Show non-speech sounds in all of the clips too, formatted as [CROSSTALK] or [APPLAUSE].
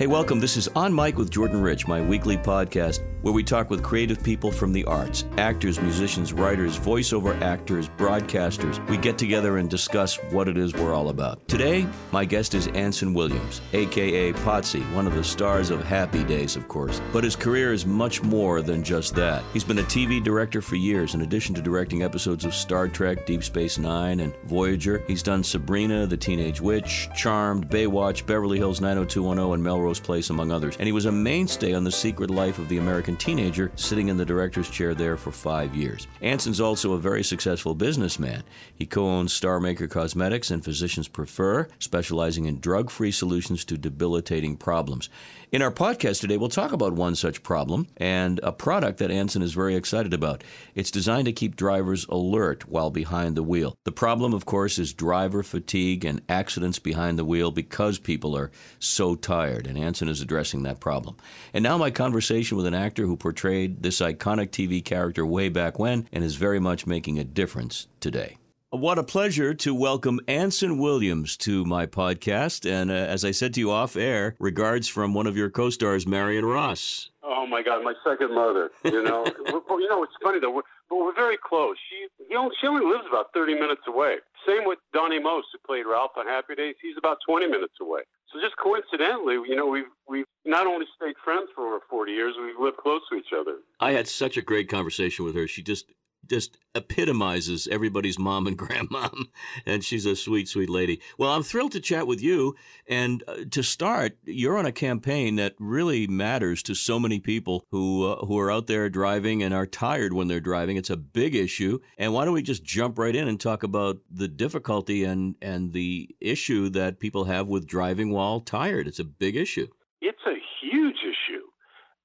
Hey, welcome. This is On Mic with Jordan Rich, my weekly podcast where we talk with creative people from the arts actors, musicians, writers, voiceover actors, broadcasters. We get together and discuss what it is we're all about. Today, my guest is Anson Williams, aka Potsie, one of the stars of Happy Days, of course. But his career is much more than just that. He's been a TV director for years, in addition to directing episodes of Star Trek, Deep Space Nine, and Voyager. He's done Sabrina, The Teenage Witch, Charmed, Baywatch, Beverly Hills 90210, and Melrose Place, among others. And he was a mainstay on The Secret Life of the American Teenager, sitting in the director's chair there for five years. Anson's also a very successful businessman. He co owns Star Maker Cosmetics and Physicians Prefer, specializing in drug free solutions to debilitating problems. In our podcast today, we'll talk about one such problem and a product that Anson is very excited about. It's designed to keep drivers alert while behind the wheel. The problem, of course, is driver fatigue and accidents behind the wheel because people are so tired, and Anson is addressing that problem. And now, my conversation with an actor who portrayed this iconic TV character way back when and is very much making a difference today. What a pleasure to welcome Anson Williams to my podcast. And uh, as I said to you off air, regards from one of your co stars, Marion Ross. Oh my God, my second mother. You know, [LAUGHS] you know, it's funny though, we're, but we're very close. She, you know, she only lives about 30 minutes away. Same with Donnie Most, who played Ralph on Happy Days. He's about 20 minutes away. So just coincidentally, you know, we've we've not only stayed friends for over 40 years, we've lived close to each other. I had such a great conversation with her. She just just epitomizes everybody's mom and [LAUGHS] grandmom, and she's a sweet, sweet lady. Well, I'm thrilled to chat with you. And uh, to start, you're on a campaign that really matters to so many people who uh, who are out there driving and are tired when they're driving. It's a big issue. And why don't we just jump right in and talk about the difficulty and and the issue that people have with driving while tired? It's a big issue. It's a huge issue.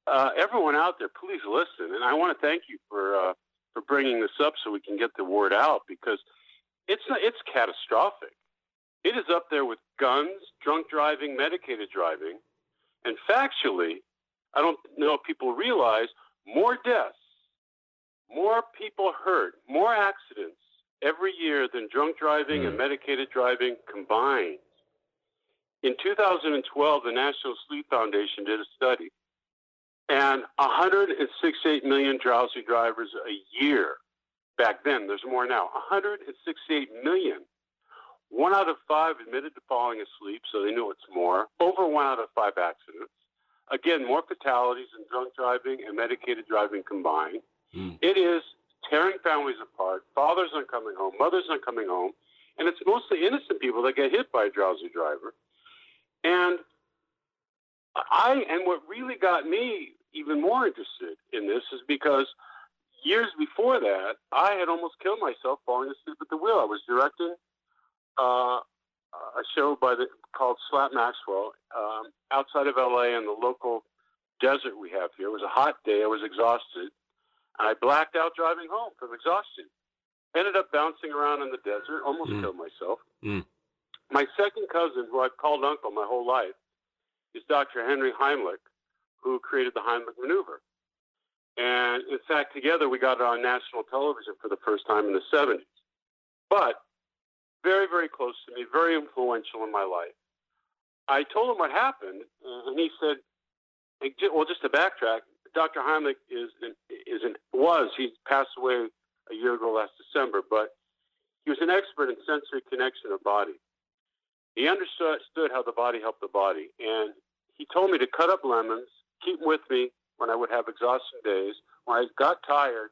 Uh, everyone out there, please listen. And I want to thank you for uh, for bringing this up so we can get the word out because it's not, it's catastrophic. It is up there with guns, drunk driving, medicated driving, and factually, I don't know if people realize more deaths, more people hurt, more accidents every year than drunk driving mm. and medicated driving combined. In 2012, the National Sleep Foundation did a study and 168 million drowsy drivers a year back then. There's more now. 168 million. One out of five admitted to falling asleep, so they know it's more. Over one out of five accidents. Again, more fatalities in drunk driving and medicated driving combined. Mm. It is tearing families apart. Fathers aren't coming home, mothers aren't coming home, and it's mostly innocent people that get hit by a drowsy driver. And I and what really got me even more interested in this is because years before that, I had almost killed myself falling asleep at the wheel. I was directing uh, a show by the called Slap Maxwell um, outside of LA in the local desert we have here. It was a hot day. I was exhausted, and I blacked out driving home from exhaustion. Ended up bouncing around in the desert, almost mm. killed myself. Mm. My second cousin, who I've called uncle my whole life, is Dr. Henry Heimlich, who created the Heimlich maneuver. And in fact, together we got it on national television for the first time in the 70s. But very, very close to me, very influential in my life. I told him what happened, uh, and he said, "Well, just to backtrack, Dr. Heimlich is an, is an was he passed away a year ago last December, but he was an expert in sensory connection of body. He understood how the body helped the body, and he told me to cut up lemons, keep them with me when I would have exhaustion days. When I got tired,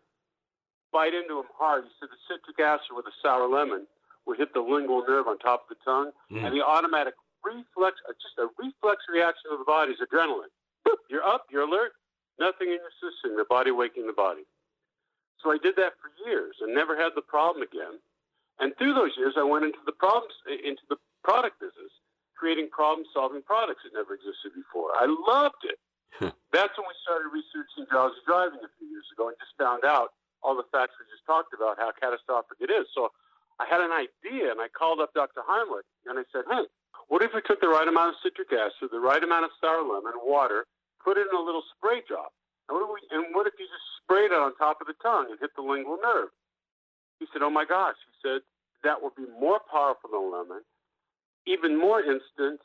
bite into them hard. He said the citric acid with a sour lemon would hit the lingual nerve on top of the tongue, mm. and the automatic reflex, uh, just a reflex reaction of the body is adrenaline. Boop, you're up, you're alert, nothing in your system, your body waking the body. So I did that for years and never had the problem again. And through those years, I went into the problems, into the product business creating problem solving products that never existed before. I loved it. That's when we started researching drowsy driving a few years ago and just found out all the facts we just talked about, how catastrophic it is. So I had an idea and I called up Dr. Heimlich and I said, hey, what if we took the right amount of citric acid, the right amount of sour lemon, water, put it in a little spray drop? And what, we, and what if you just sprayed it on top of the tongue and hit the lingual nerve? He said, oh my gosh. He said, that would be more powerful than lemon even more instant,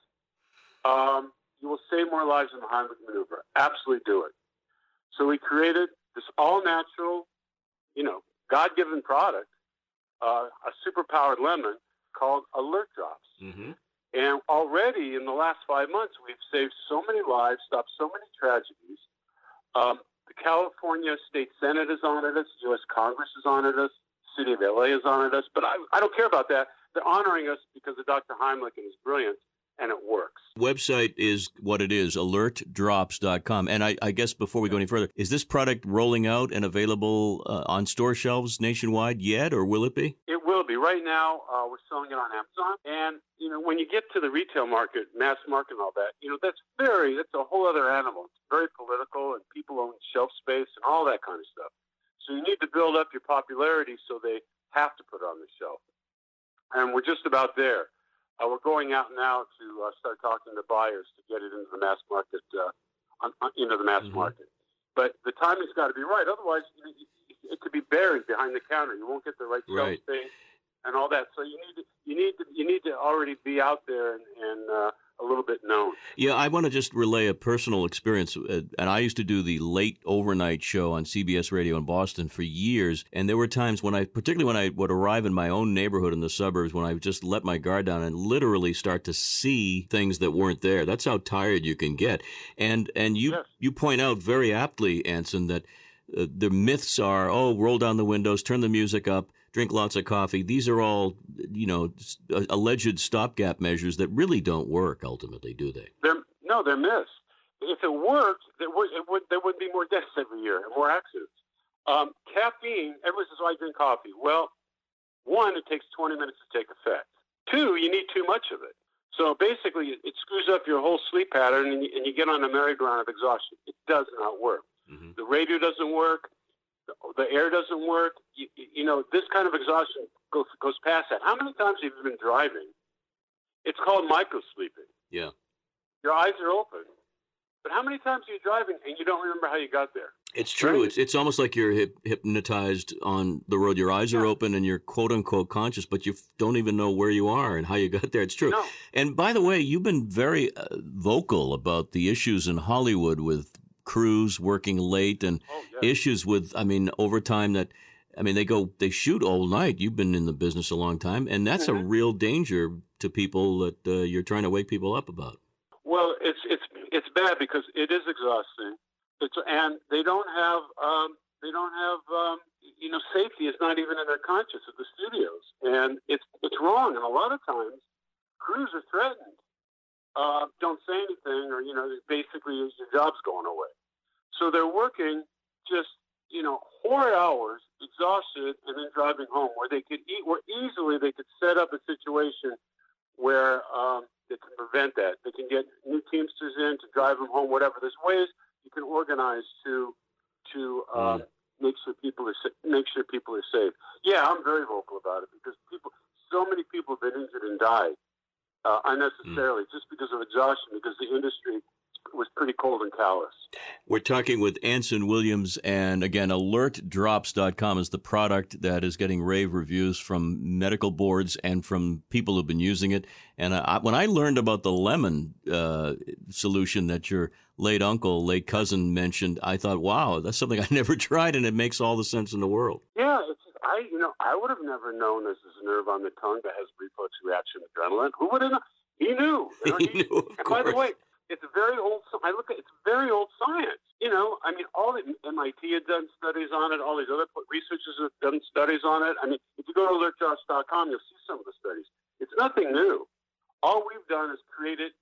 um, you will save more lives in the Heimlich maneuver. Absolutely do it. So we created this all natural, you know, God given product, uh, a super powered lemon called Alert Drops. Mm-hmm. And already in the last five months, we've saved so many lives, stopped so many tragedies. Um, the California State Senate is honored us, U.S. Congress is honored us, City of LA is honored us, but I, I don't care about that. They're honoring us because of Dr. Heimlich and his brilliance and it works. Website is what it is, alertdrops.com. And I, I guess before we go any further, is this product rolling out and available uh, on store shelves nationwide yet, or will it be? It will be. Right now, uh, we're selling it on Amazon. And, you know, when you get to the retail market, mass market and all that, you know, that's very, that's a whole other animal. It's very political and people own shelf space and all that kind of stuff. So you need to build up your popularity so they have to put it on the shelf. And we're just about there. Uh, we're going out now to uh, start talking to buyers to get it into the mass market, uh, on, on, into the mass mm-hmm. market. But the timing's got to be right. Otherwise, it, it could be buried behind the counter. You won't get the right right. space and all that. So you need to, you need to, you need to already be out there and, and uh, a little bit known. Yeah, I want to just relay a personal experience. Uh, and I used to do the late overnight show on CBS Radio in Boston for years. And there were times when I, particularly when I would arrive in my own neighborhood in the suburbs, when I would just let my guard down and literally start to see things that weren't there. That's how tired you can get. And and you yes. you point out very aptly, Anson, that uh, the myths are, oh, roll down the windows, turn the music up drink lots of coffee. These are all, you know, alleged stopgap measures that really don't work ultimately, do they? They're, no, they're myths. If it worked, there, would, it would, there wouldn't be more deaths every year and more accidents. Um, caffeine, everyone says, why drink coffee? Well, one, it takes 20 minutes to take effect. Two, you need too much of it. So basically, it screws up your whole sleep pattern and you, and you get on a merry-go-round of exhaustion. It does not work. Mm-hmm. The radio doesn't work the air doesn't work. You, you, know, this kind of exhaustion goes goes past that. How many times have you been driving? It's called micro sleeping. Yeah. Your eyes are open, but how many times are you driving and you don't remember how you got there? It's true. Right? It's it's almost like you're hypnotized on the road. Your eyes yeah. are open and you're quote unquote conscious, but you don't even know where you are and how you got there. It's true. No. And by the way, you've been very uh, vocal about the issues in Hollywood with crews working late and oh, yes. issues with, I mean, overtime that, I mean, they go, they shoot all night. You've been in the business a long time, and that's mm-hmm. a real danger to people that uh, you're trying to wake people up about. Well, it's it's it's bad because it is exhausting. It's and they don't have um, they don't have um, you know safety is not even in their conscience at the studios, and it's it's wrong. And a lot of times, crews are threatened. Uh, don't say anything, or you know, basically your job's going away. So they're working just, you know, four hours, exhausted, and then driving home, where they could eat, where easily they could set up a situation where um, they can prevent that. They can get new teamsters in to drive them home, whatever. There's ways you can organize to to um, mm. make sure people are make sure people are safe. Yeah, I'm very vocal about it because people, so many people have been injured and died uh, unnecessarily mm. just because of exhaustion, because the industry was pretty cold and callous. We're talking with Anson Williams, and again, alertdrops.com is the product that is getting rave reviews from medical boards and from people who've been using it. And I, when I learned about the lemon uh, solution that your late uncle, late cousin mentioned, I thought, wow, that's something [LAUGHS] I never tried, and it makes all the sense in the world. Yeah, I, you know, I would have never known this is a nerve on the tongue that has reflex reaction adrenaline. Who would have known? He knew. [LAUGHS] he, he knew. and by the way, it's very old. I look at it's very old science. You know, I mean, all the MIT had done studies on it. All these other researchers have done studies on it. I mean, if you go to alertdrops.com, you'll see some of the studies. It's nothing new. All we've done is create it,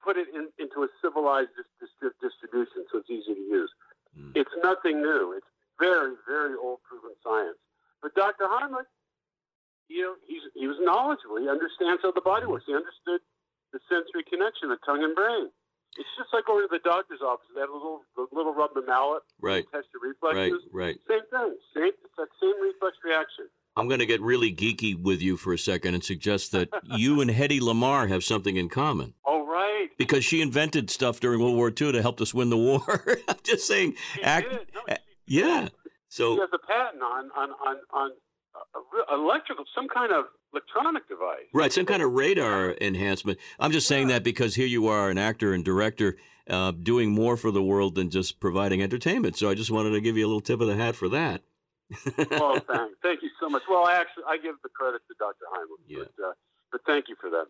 put it in, into a civilized dis- dis- distribution, so it's easy to use. Mm. It's nothing new. It's very, very old, science. But Dr. Heimlich, you know, he's, he was knowledgeable. He understands how the body works. He understood the sensory connection the tongue and brain. It's just like going to the doctor's office. They have a little, the little rubber mallet. Right. Test your reflexes. Right. Right. Same thing. Same. It's that same reflex reaction. I'm going to get really geeky with you for a second and suggest that you and Hedy Lamarr have something in common. Oh, right. Because she invented stuff during World War II to help us win the war. [LAUGHS] I'm just saying. She act, did. No, she, yeah. So she has a patent on on on, on electrical, some kind of electronic device. Right, some kind of radar enhancement. I'm just saying that because here you are, an actor and director, uh, doing more for the world than just providing entertainment. So I just wanted to give you a little tip of the hat for that. [LAUGHS] well, thank, thank you so much. Well, I actually I give the credit to Dr. Heimlich, yeah. but, uh, but thank you for that.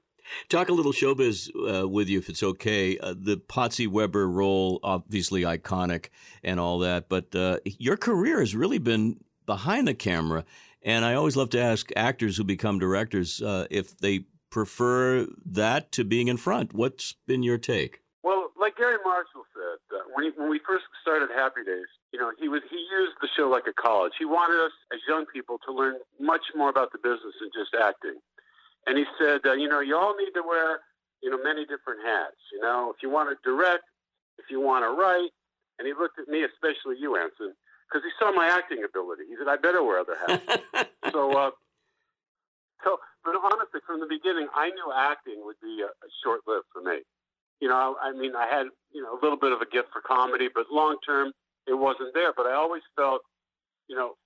Talk a little showbiz uh, with you, if it's okay. Uh, the Potsie Weber role, obviously iconic and all that, but uh, your career has really been behind the camera. And I always love to ask actors who become directors uh, if they prefer that to being in front. What's been your take? Well, like Garry Marshall said, uh, when, he, when we first started Happy Days, you know, he was he used the show like a college. He wanted us as young people to learn much more about the business than just acting. And he said, uh, you know, you all need to wear, you know, many different hats. You know, if you want to direct, if you want to write, and he looked at me, especially you, Anson, because he saw my acting ability. He said, I better wear other hats. [LAUGHS] so, uh, so, but honestly, from the beginning, I knew acting would be a, a short lived for me. You know, I mean, I had, you know, a little bit of a gift for comedy, but long term, it wasn't there. But I always felt, you know,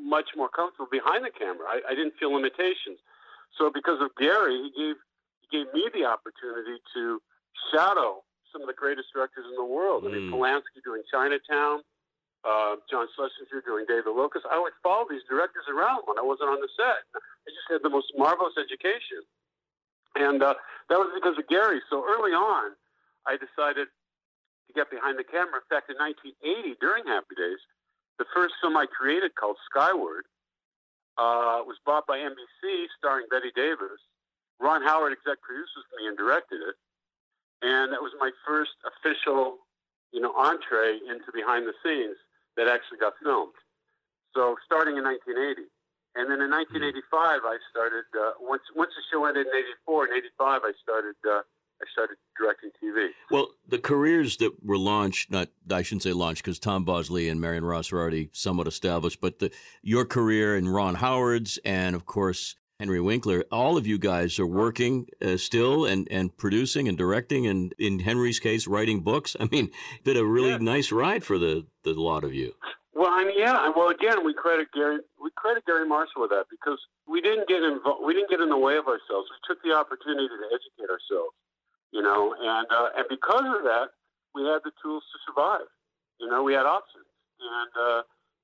much more comfortable behind the camera. I, I didn't feel limitations. So because of Garry, he gave he gave me the opportunity to shadow some of the greatest directors in the world. Mm. I mean, hmm. Polanski doing Chinatown, uh, John Schlesinger doing Day of the Locust. I would follow these directors around when I wasn't on the set. I just had the most marvelous education. And uh, that was because of Garry. So early on, I decided to get behind the camera. In fact, in 1980, during Happy Days, the first film I created called Skyward uh, was bought by NBC, starring Bette Davis. Ron Howard exec produced me and directed it. And that was my first official, you know, entree into behind the scenes that actually got filmed. So starting in 1980, and then in 1985 hmm. I started. Uh, once once the show ended in '84, and '85 I started. Uh, I started directing TV. Well, the careers that were launched, not I shouldn't say launched because Tom Bosley and Marion Ross are already somewhat established, but the, your career and Ron Howard's, and of course Henry Winkler, all of you guys are working uh, still and, and producing and directing, and in Henry's case, writing books. I mean, it's been a really yeah. nice ride for the, the lot of you. Well, I mean, yeah. Well, again, we credit Garry. We credit Garry Marshall with that because we didn't get involved. We didn't get in the way of ourselves. We took the opportunity to educate ourselves. You know, and uh, and because of that, we had the tools to survive. You know, we had options, and uh,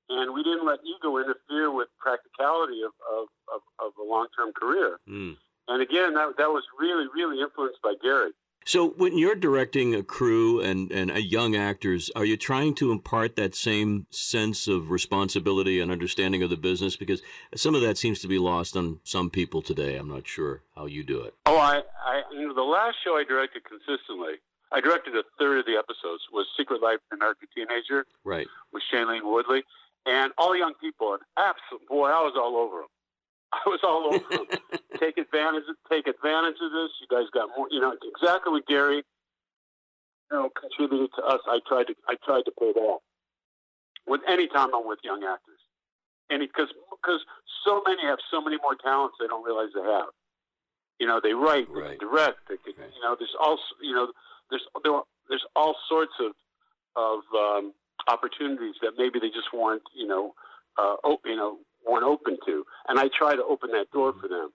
and we didn't let ego interfere with practicality of, of, of, of a long term career. Mm. And again, that, that was really, really influenced by Garry. So, when you're directing a crew and, and young actors, are you trying to impart that same sense of responsibility and understanding of the business? Because some of that seems to be lost on some people today. I'm not sure how you do it. Oh, I, I you know, the last show I directed consistently, I directed a third of the episodes, was Secret Life of an American Teenager. Right. With Shailene Woodley and all young people. And absolutely, boy, I was all over them. I was all over them. [LAUGHS] take advantage, of, take advantage of this. You guys got more, you know, exactly what Garry, you know, contributed to us. I tried to, I tried to pay that. With any time I'm with young actors, and because because so many have so many more talents they don't realize they have. You know, they write, right. they direct, they can, right. you know, there's also, you know, there's there, there's all sorts of of um, opportunities that maybe they just weren't, you know, uh, you know, weren't open to. And I try to open that door for them,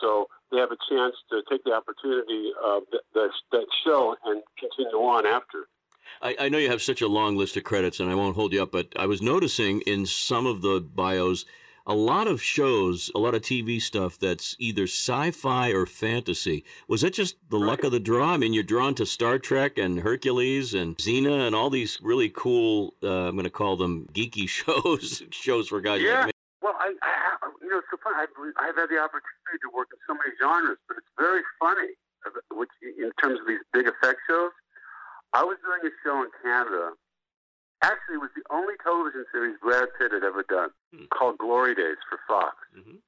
so they have a chance to take the opportunity of that, that show and continue on after. I, I know you have such a long list of credits, and I won't hold you up, but I was noticing in some of the bios a lot of shows, a lot of TV stuff that's either sci-fi or fantasy. Was that just the right. luck of the draw? I mean, you're drawn to Star Trek and Hercules and Xena and all these really cool, uh, I'm going to call them geeky [LAUGHS] shows, shows for guys yeah. like me. Well, I, I you know, it's so funny. I, I've had the opportunity to work in so many genres, but it's very funny, which in terms of these big effect shows. I was doing a show in Canada actually was the only television series Brad Pitt had ever done mm-hmm. called Glory Days for Fox. Mm-hmm.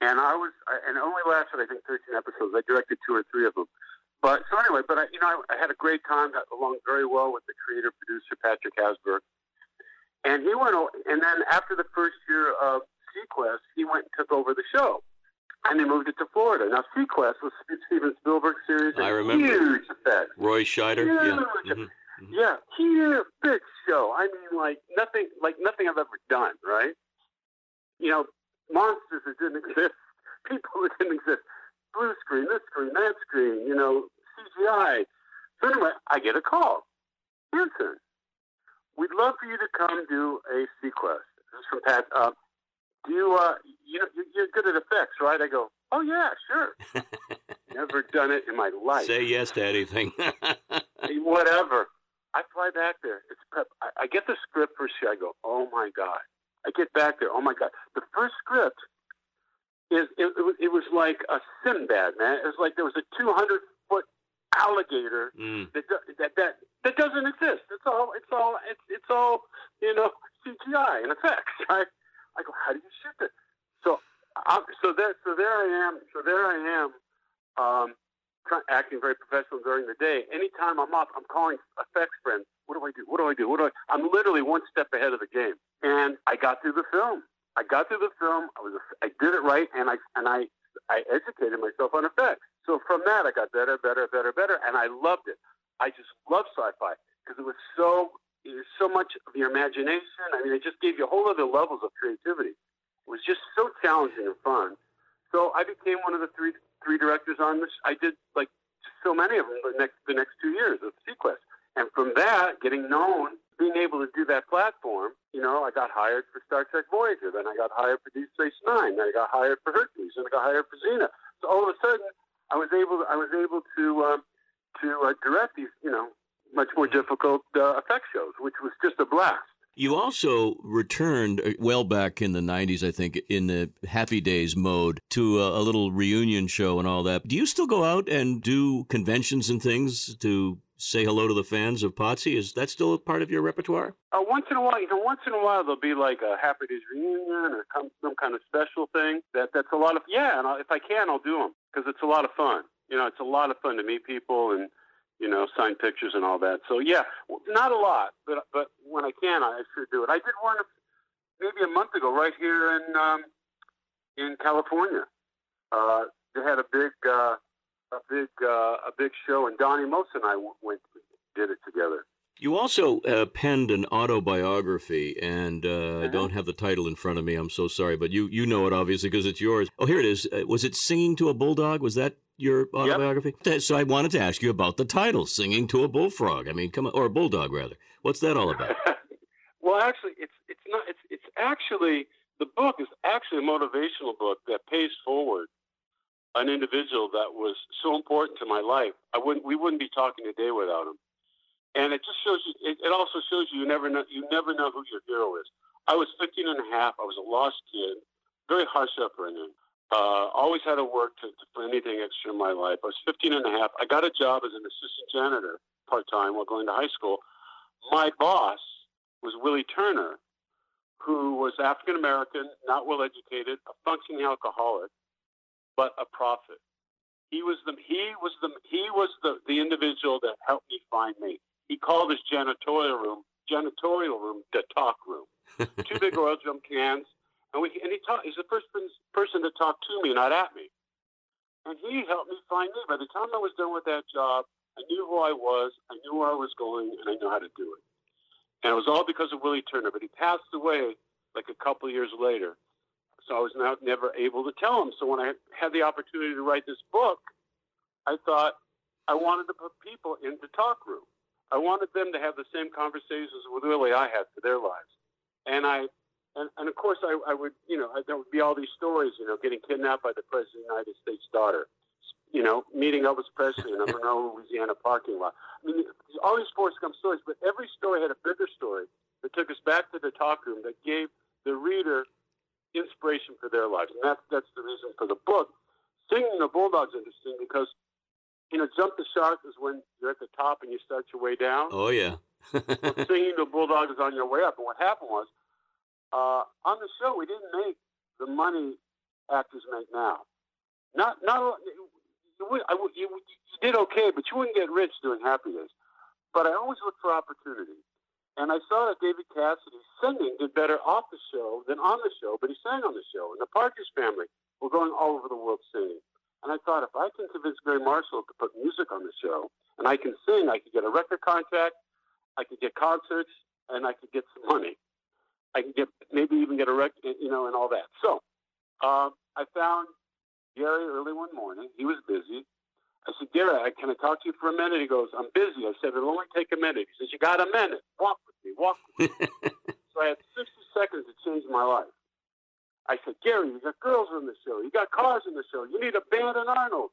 And I was, and it only lasted, I think, 13 episodes. I directed two or three of them. But so anyway, but I, you know, I, I had a great time, got along very well with the creator producer Patrick Hasburgh, and he went. And then after the first year of seaQuest, he went and took over the show, and they moved it to Florida. Now seaQuest was Steven Spielberg's series. I remember. Huge effect. Roy Scheider. Huge yeah. Mm-hmm. Mm-hmm. Yeah, huge, big show. I mean, like nothing, like nothing I've ever done. Right? You know, monsters that didn't [LAUGHS] exist, people that didn't exist, blue screen, this screen, that screen, you know, CGI. So anyway, I get a call. Anson, we'd love for you to come do a seaQuest. This is from Pat. Uh, do you, uh, you know, you're good at effects, right? I go, oh yeah, sure. [LAUGHS] Never done it in my life. Say yes to anything. [LAUGHS] Whatever. I fly back there. It's prep. I, I get the script for shit. I go, oh my god. I get back there. Oh my god. The first script is it, it, was, it was like a Sinbad man. It was like there was a 200 foot alligator mm. that, that that that doesn't exist. It's all it's all it's it's all you know CGI and effects, [LAUGHS] right? I go, how do you shoot this? So I'm, so there so there I am. So there I am. Um, acting very professional during the day. Anytime I'm up, I'm calling effects friends. What do I do? What do I do? What do I? I'm literally one step ahead of the game. And I got through the film. I got through the film. I was, I did it right, and I and I, I educated myself on effects. So from that, I got better, better, better, better, and I loved it. I just love sci-fi because it was so, so much of your imagination. I mean, it just gave you a whole other levels of creativity. It was just so challenging and fun. So I became one of the three three directors on this. I did like so many of them the next the next two years of seaQuest, and from that, getting known, being able to do that platform, you know, I got hired for Star Trek Voyager, then I got hired for Deep Space Nine, then I got hired for Hercules, then I got hired for Xena. So all of a sudden, I was able to, I was able to um, to uh, direct these, you know, much more difficult uh, effect shows, which was just a blast. You also returned uh, well back in the 90s, I think, in the Happy Days mode to a, a, little reunion show and all that. Do you still go out and do conventions and things to say hello to the fans of Potsie? Is that still a part of your repertoire? Uh, once in a while, you know, once in a while there'll be like a Happy Days reunion or come, some kind of special thing. That that's a lot of yeah, and I'll, if I can, I'll do them because it's a lot of fun. You know, it's a lot of fun to meet people and you know, sign pictures and all that. So yeah, not a lot, but but when I can, I sure do it. I did one maybe a month ago, right here in um, in California. Uh, they had a big uh, a big uh, a big show, and Donnie Most and I went did it together. You also uh, penned an autobiography, and uh, mm-hmm. I don't have the title in front of me. I'm so sorry, but you you know it obviously because it's yours. Oh, here it is. Uh, was it "Singing to a Bulldog"? Was that your autobiography? Yep. So I wanted to ask you about the title, "Singing to a Bullfrog." I mean, come on, or a bulldog rather. What's that all about? [LAUGHS] well, actually, it's it's not. It's it's actually the book is actually a motivational book that pays forward an individual that was so important to my life. I wouldn't. We wouldn't be talking today without him. And it just shows you. It, it also shows you you never know. You never know who your hero is. I was 15 and a half. I was a lost kid. Very harsh upbringing. Uh, always had to work to, to, for anything extra in my life. I was 15 and a half. I got a job as an assistant janitor part time while going to high school. My boss was Willie Turner, who was African American, not well educated, a functioning alcoholic, but a prophet. He was the he was the he was the, the individual that helped me find me. He called his janitorial room janitorial room the talk room. [LAUGHS] Two big oil drum cans, and we and he talked. He's the first person to talk to me, not at me. And he helped me find me. By the time I was done with that job, I knew who I was, I knew where I was going, and I knew how to do it. And it was all because of Willie Turner. But he passed away like a couple years later. So I was not, never able to tell him. So when I had the opportunity to write this book, I thought I wanted to put people in the talk room. I wanted them to have the same conversations with Willie I had for their lives. And I and, and of course, I, I would, you know, there would be all these stories, you know, getting kidnapped by the President of the United States' daughter, you know, meeting Elvis Presley in a Monroe, [LAUGHS] Louisiana parking lot. I mean, all these Forrest Gump stories, but every story had a bigger story that took us back to the talk room that gave the reader inspiration for their lives. And that's, that's the reason for the book. Singing the Bulldog's is interesting because, you know, Jump the Shark is when you're at the top and you start your way down. Oh, yeah. singing the Bulldog is on your way up. And what happened was, uh, on the show, we didn't make the money actors make now. Not, not, you, would, I, you, you did okay, but you wouldn't get rich doing Happy Days. But I always look for opportunity. And I saw that David Cassidy singing did better off the show than on the show, but he sang on the show. And the Partridge family were going all over the world singing. And I thought, if I can convince Garry Marshall to put music on the show, and I can sing, I could get a record contract, I could get concerts, and I could get some money. I can get maybe even get a record, you know, and all that. So Um, I found Garry early one morning. He was busy. I said, Garry, can I talk to you for a minute? He goes, I'm busy. I said, it'll only take a minute. He says, You got a minute. Walk with me. Walk with me. [LAUGHS] so I had 60 seconds to change my life. I said, Garry, you got girls in the show. You got cars in the show. You need a band in Arnold.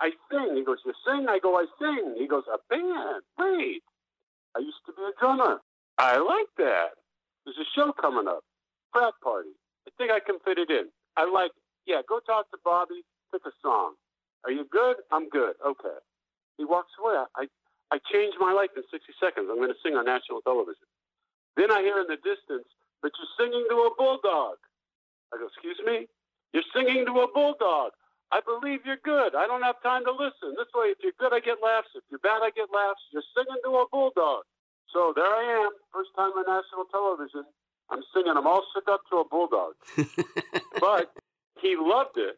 I sing. He goes, You sing? I go, I sing. He goes, A band? Wait. I used to be a drummer. I like that. There's a show coming up. Frat party. I think I can fit it in. I like, yeah, go talk to Bobby. Pick a song. Are you good? I'm good. Okay. He walks away. I, I changed my life in 60 seconds. I'm going to sing on national television. Then I hear in the distance, but you're singing to a bulldog. I go, excuse me? You're singing to a bulldog. I believe you're good. I don't have time to listen. This way, if you're good, I get laughs. If you're bad, I get laughs. You're singing to a bulldog. So there I am, first time on national television. I'm singing. I'm all shook up to a bulldog. [LAUGHS] but he loved it.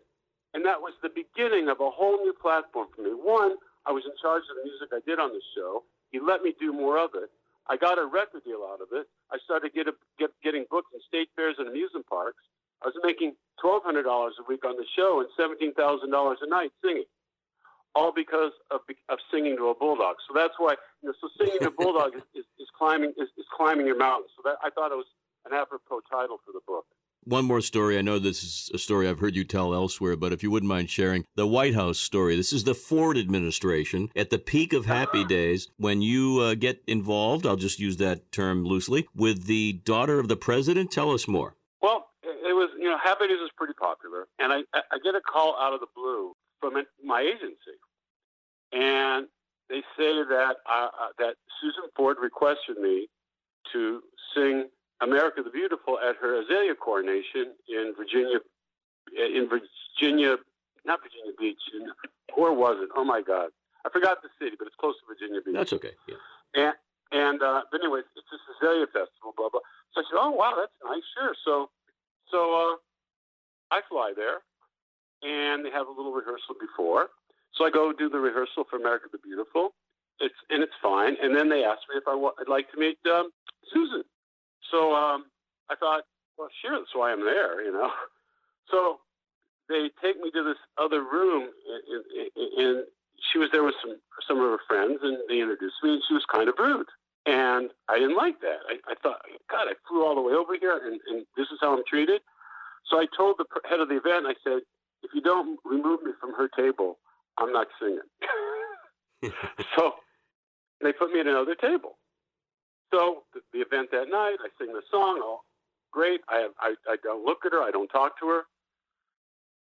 And that was the beginning of a whole new platform for me. One, I was in charge of the music I did on the show. He let me do more of it. I got a record deal out of it. I started get a, get, getting booked in state fairs and amusement parks. I was making twelve hundred dollars a week on the show and seventeen thousand dollars a night singing, all because of of singing to a bulldog. So that's why you know. So singing to a bulldog is, is, is climbing is, is climbing your mountain. So that I thought it was an apropos title for the book. One more story. I know this is a story I've heard you tell elsewhere, but if you wouldn't mind sharing the White House story. This is the Ford administration at the peak of happy days when you uh, get involved, I'll just use that term loosely, with the daughter of the president. Tell us more. Well, it was, you know, Happy Days was pretty popular. And I, I get a call out of the blue from my agency. And they say that, uh, uh, that Susan Ford requested me to sing America the Beautiful at her Azalea coronation in Virginia, in Virginia, not Virginia Beach. In, where was it? Oh my God, I forgot the city, but it's close to Virginia Beach. That's okay. Yeah. And and uh, but anyways, it's this Azalea festival, blah blah. So I said, oh wow, that's nice, sure. So so uh, I fly there, and they have a little rehearsal before. So I go do the rehearsal for America the Beautiful. It's and it's fine. And then they asked me if I w- I'd like to meet um, Susan. So um, I thought, well, sure, that's why I'm there, you know. [LAUGHS] So they take me to this other room, and, and she was there with some some of her friends, and they introduced me, and she was kind of rude. And I didn't like that. I, I thought, God, I flew all the way over here, and, and this is how I'm treated. So I told the head of the event, I said, if you don't remove me from her table, I'm not singing. [LAUGHS] so they put me at another table. So the, the event that night, I sing the song. Oh, great! I, have, I I don't look at her. I don't talk to her.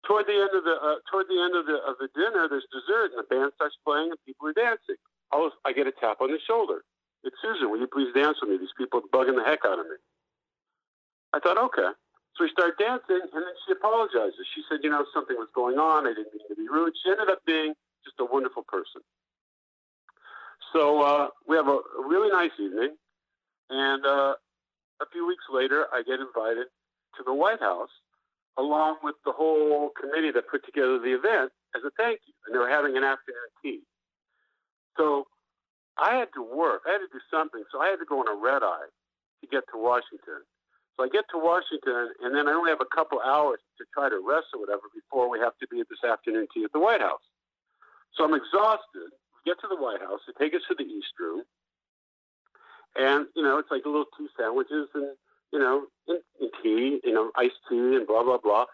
Toward the end of the uh, toward the end of the of the dinner, there's dessert, and the band starts playing, and people are dancing. All I get a tap on the shoulder. It's Susan. Will you please dance with me? These people are bugging the heck out of me. I thought, okay. So we start dancing, and then she apologizes. She said, you know, something was going on. I didn't mean to be rude. She ended up being just a wonderful person. So uh, we have a, really nice evening. And uh, a few weeks later, I get invited to the White House along with the whole committee that put together the event as a thank you. And they were having an afternoon tea. So I had to work. I had to do something. So I had to go on a red eye to get to Washington. So I get to Washington, and then I only have a couple hours to try to rest or whatever before we have to be at this afternoon tea at the White House. So I'm exhausted. We get to the White House. They take us to the East Room. And, you know, it's like a little two sandwiches and, you know, and, and tea, you know, iced tea and blah, blah, blah.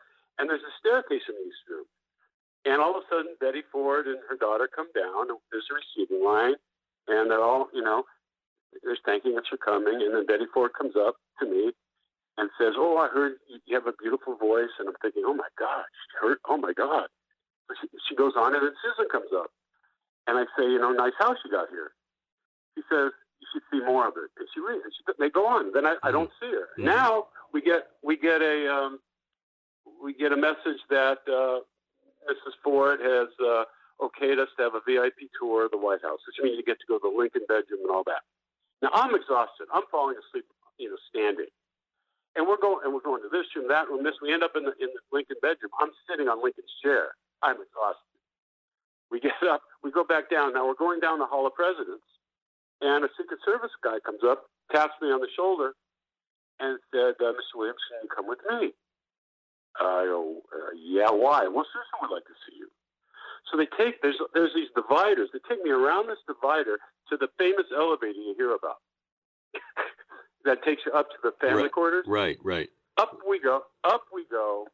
And there's a staircase in the East Room. And all of a sudden, Betty Ford and her daughter come down. And there's a receiving line. And they're all, you know, they're thanking us for coming. And then Betty Ford comes up to me and says, "Oh, I heard you have a beautiful voice." And I'm thinking, "Oh my God, she heard, oh my God." She, she goes on, and then Susan comes up, and I say, "You know, nice house you got here." She says, "You should see more of it." And she, reads, and she they go on. Then I, I don't see her. Mm-hmm. Now we get we get a um, we get a message that uh, Mrs. Ford has uh, okayed us to have a VIP tour of the White House, which means you get to go to the Lincoln bedroom and all that. Now I'm exhausted. I'm falling asleep, you know, standing. And we're going and we're going to this room, that room, this. We end up in the in the Lincoln bedroom. I'm sitting on Lincoln's chair. I'm exhausted. We get up, we go back down. Now we're going down the Hall of Presidents, and a Secret Service guy comes up, taps me on the shoulder, and said, uh, "Mr. Williams, can you come with me?" I go, uh, yeah, why? Well, Susan would like to see you. So they take there's there's these dividers. They take me around this divider to the famous elevator you hear about. [LAUGHS] that takes you up to the family right, quarters. Right, right. Up we go. Up we go.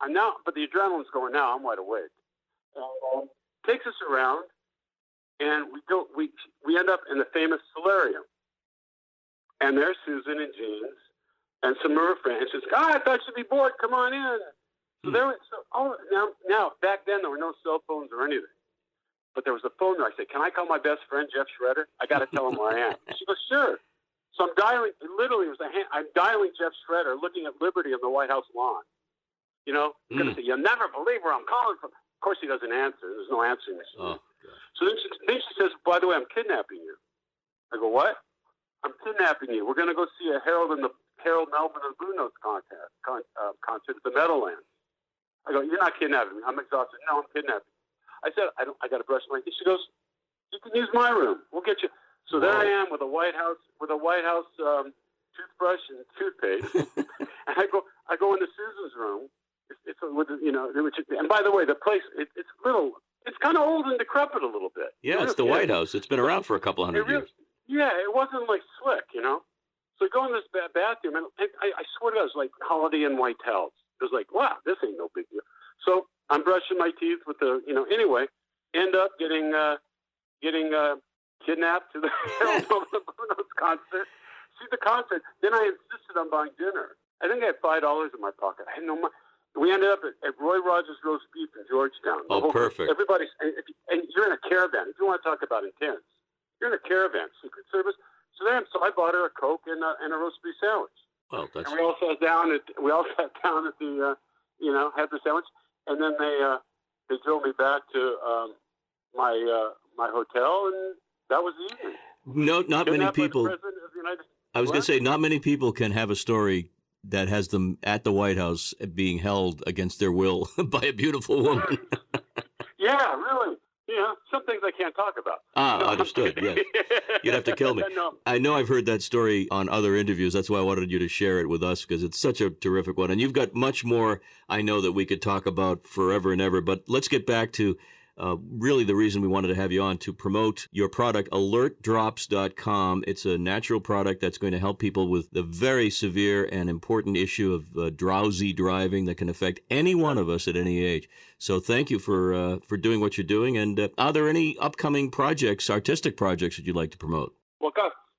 I'm now, but the adrenaline's going now. I'm wide awake. Um, takes us around, and we go. We we end up in the famous solarium, and there's Susan in jeans and some of her friends. She says, "God, I thought you'd be bored. Come on in." So there was so oh now now back then there were no cell phones or anything. But there was a phone there. I said, Can I call my best friend Jeff Schroeder? I gotta tell him where I am. [LAUGHS] She goes, Sure. So I'm dialing literally it was a hand, I'm dialing Jeff Schroeder looking at Liberty on the White House lawn. You know, mm. gonna say, You'll never believe where I'm calling from. Of course he doesn't answer. There's no answering machine. Oh, so then she, then she says, By the way, I'm kidnapping you. I go, What? I'm kidnapping you. We're gonna go see a Harold and the Harold Melvin and the Blue Notes contest, con, uh, concert at the Meadowlands. I go, you're not kidnapping me. I'm exhausted. No, I'm kidnapping. I said, I, don't, I got to brush my teeth. She goes, you can use my room. We'll get you. So there I am with a White House with a White House um, toothbrush and toothpaste, [LAUGHS] and I go I go into Susan's room. It's, it's with you know, which, and by the way, the place it, it's little. It's kind of old and decrepit a little bit. Yeah, it's the White House. It's been around for a couple hundred really, years. Yeah, it wasn't like slick, you know. So I go in this bathroom, and I, I swear to God, it was like Holiday Inn white towels. It was like, wow, this ain't no big deal. So I'm brushing my teeth with the, you know, anyway, end up getting uh, getting uh, kidnapped to the [LAUGHS] [LAUGHS] concert. See the concert. Then I insisted on buying dinner. I think I had five dollars in my pocket. I had no money. We ended up at, at Roy Rogers Roast Beef in Georgetown. Oh, perfect. Everybody's and, and you're in a caravan. If you want to talk about intense, you're in a caravan, Secret Service. So then, so I bought her a Coke and a, and a roast beef sandwich. Well, that's. And we all sat down at we all [LAUGHS] sat down at the uh, you know had the sandwich, and then they uh, they drove me back to um, my uh, my hotel, and that was easy. No, not many people. I was going to say, not many people can have a story that has them at the White House being held against their will [LAUGHS] by a beautiful woman. yeah, really you know, some things I can't talk about. Ah, no, understood. Yeah, you'd have to kill me. [LAUGHS] no. I know I've heard that story on other interviews. That's why I wanted you to share it with us because it's such a terrific one, and you've got much more. I know that we could talk about forever and ever. But let's get back to uh, really the reason we wanted to have you on to promote your product, alertdrops.com. It's a natural product that's going to help people with the very severe and important issue of uh, drowsy driving that can affect any one of us at any age. So thank you for uh, for doing what you're doing. And uh, are there any upcoming projects, artistic projects that you'd like to promote? Well,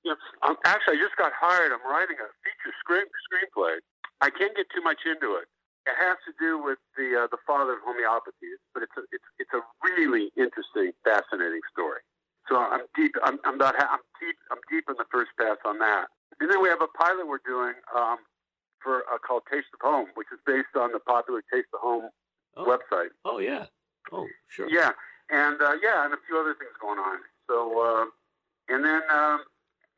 you know, actually, I just got hired. I'm writing a feature screen, screenplay. I can't get too much into it it has to do with the uh, the father of homeopathy, but it's a, it's it's a really interesting, fascinating story. So I'm deep. I'm, I'm about. I'm deep. I'm deep in the first pass on that. And then we have a pilot we're doing um, for uh, called Taste of Home, which is based on the popular Taste of Home oh. website. Oh yeah. Oh sure. Yeah, and uh, yeah, and a few other things going on. So uh, and then um,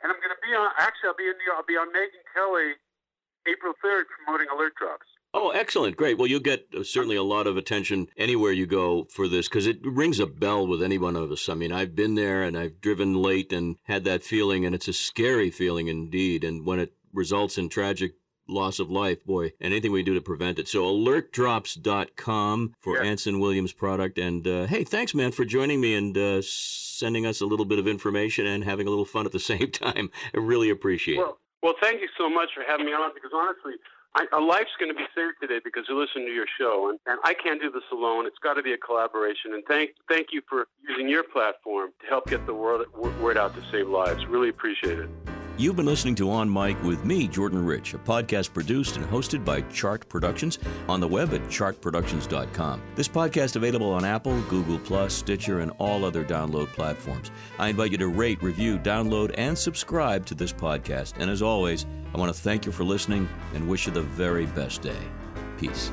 and I'm going to be on. Actually, I'll be in New York. I'll be on Megyn Kelly April 3rd promoting Alert Drops. Oh, excellent. Great. Well, you'll get uh, certainly a lot of attention anywhere you go for this because it rings a bell with any one of us. I mean, I've been there and I've driven late and had that feeling, and it's a scary feeling indeed. And when it results in tragic loss of life, boy, anything we do to prevent it. So alertdrops.com for yeah. Anson Williams product. And uh, hey, thanks, man, for joining me and uh, sending us a little bit of information and having a little fun at the [LAUGHS] same time. I really appreciate well, it. Well, thank you so much for having me on because honestly, I, a life's going to be saved today because you listen to your show, and, and I can't do this alone. It's got to be a collaboration. And thank thank you for using your platform to help get the word word out to save lives. Really appreciate it. You've been listening to On Mic with me, Jordan Rich, a podcast produced and hosted by Chart Productions on the web at chartproductions.com. This podcast available on Apple, Google Plus, Stitcher, and all other download platforms. I invite you to rate, review, download, and subscribe to this podcast. And as always, I want to thank you for listening and wish you the very best day. Peace.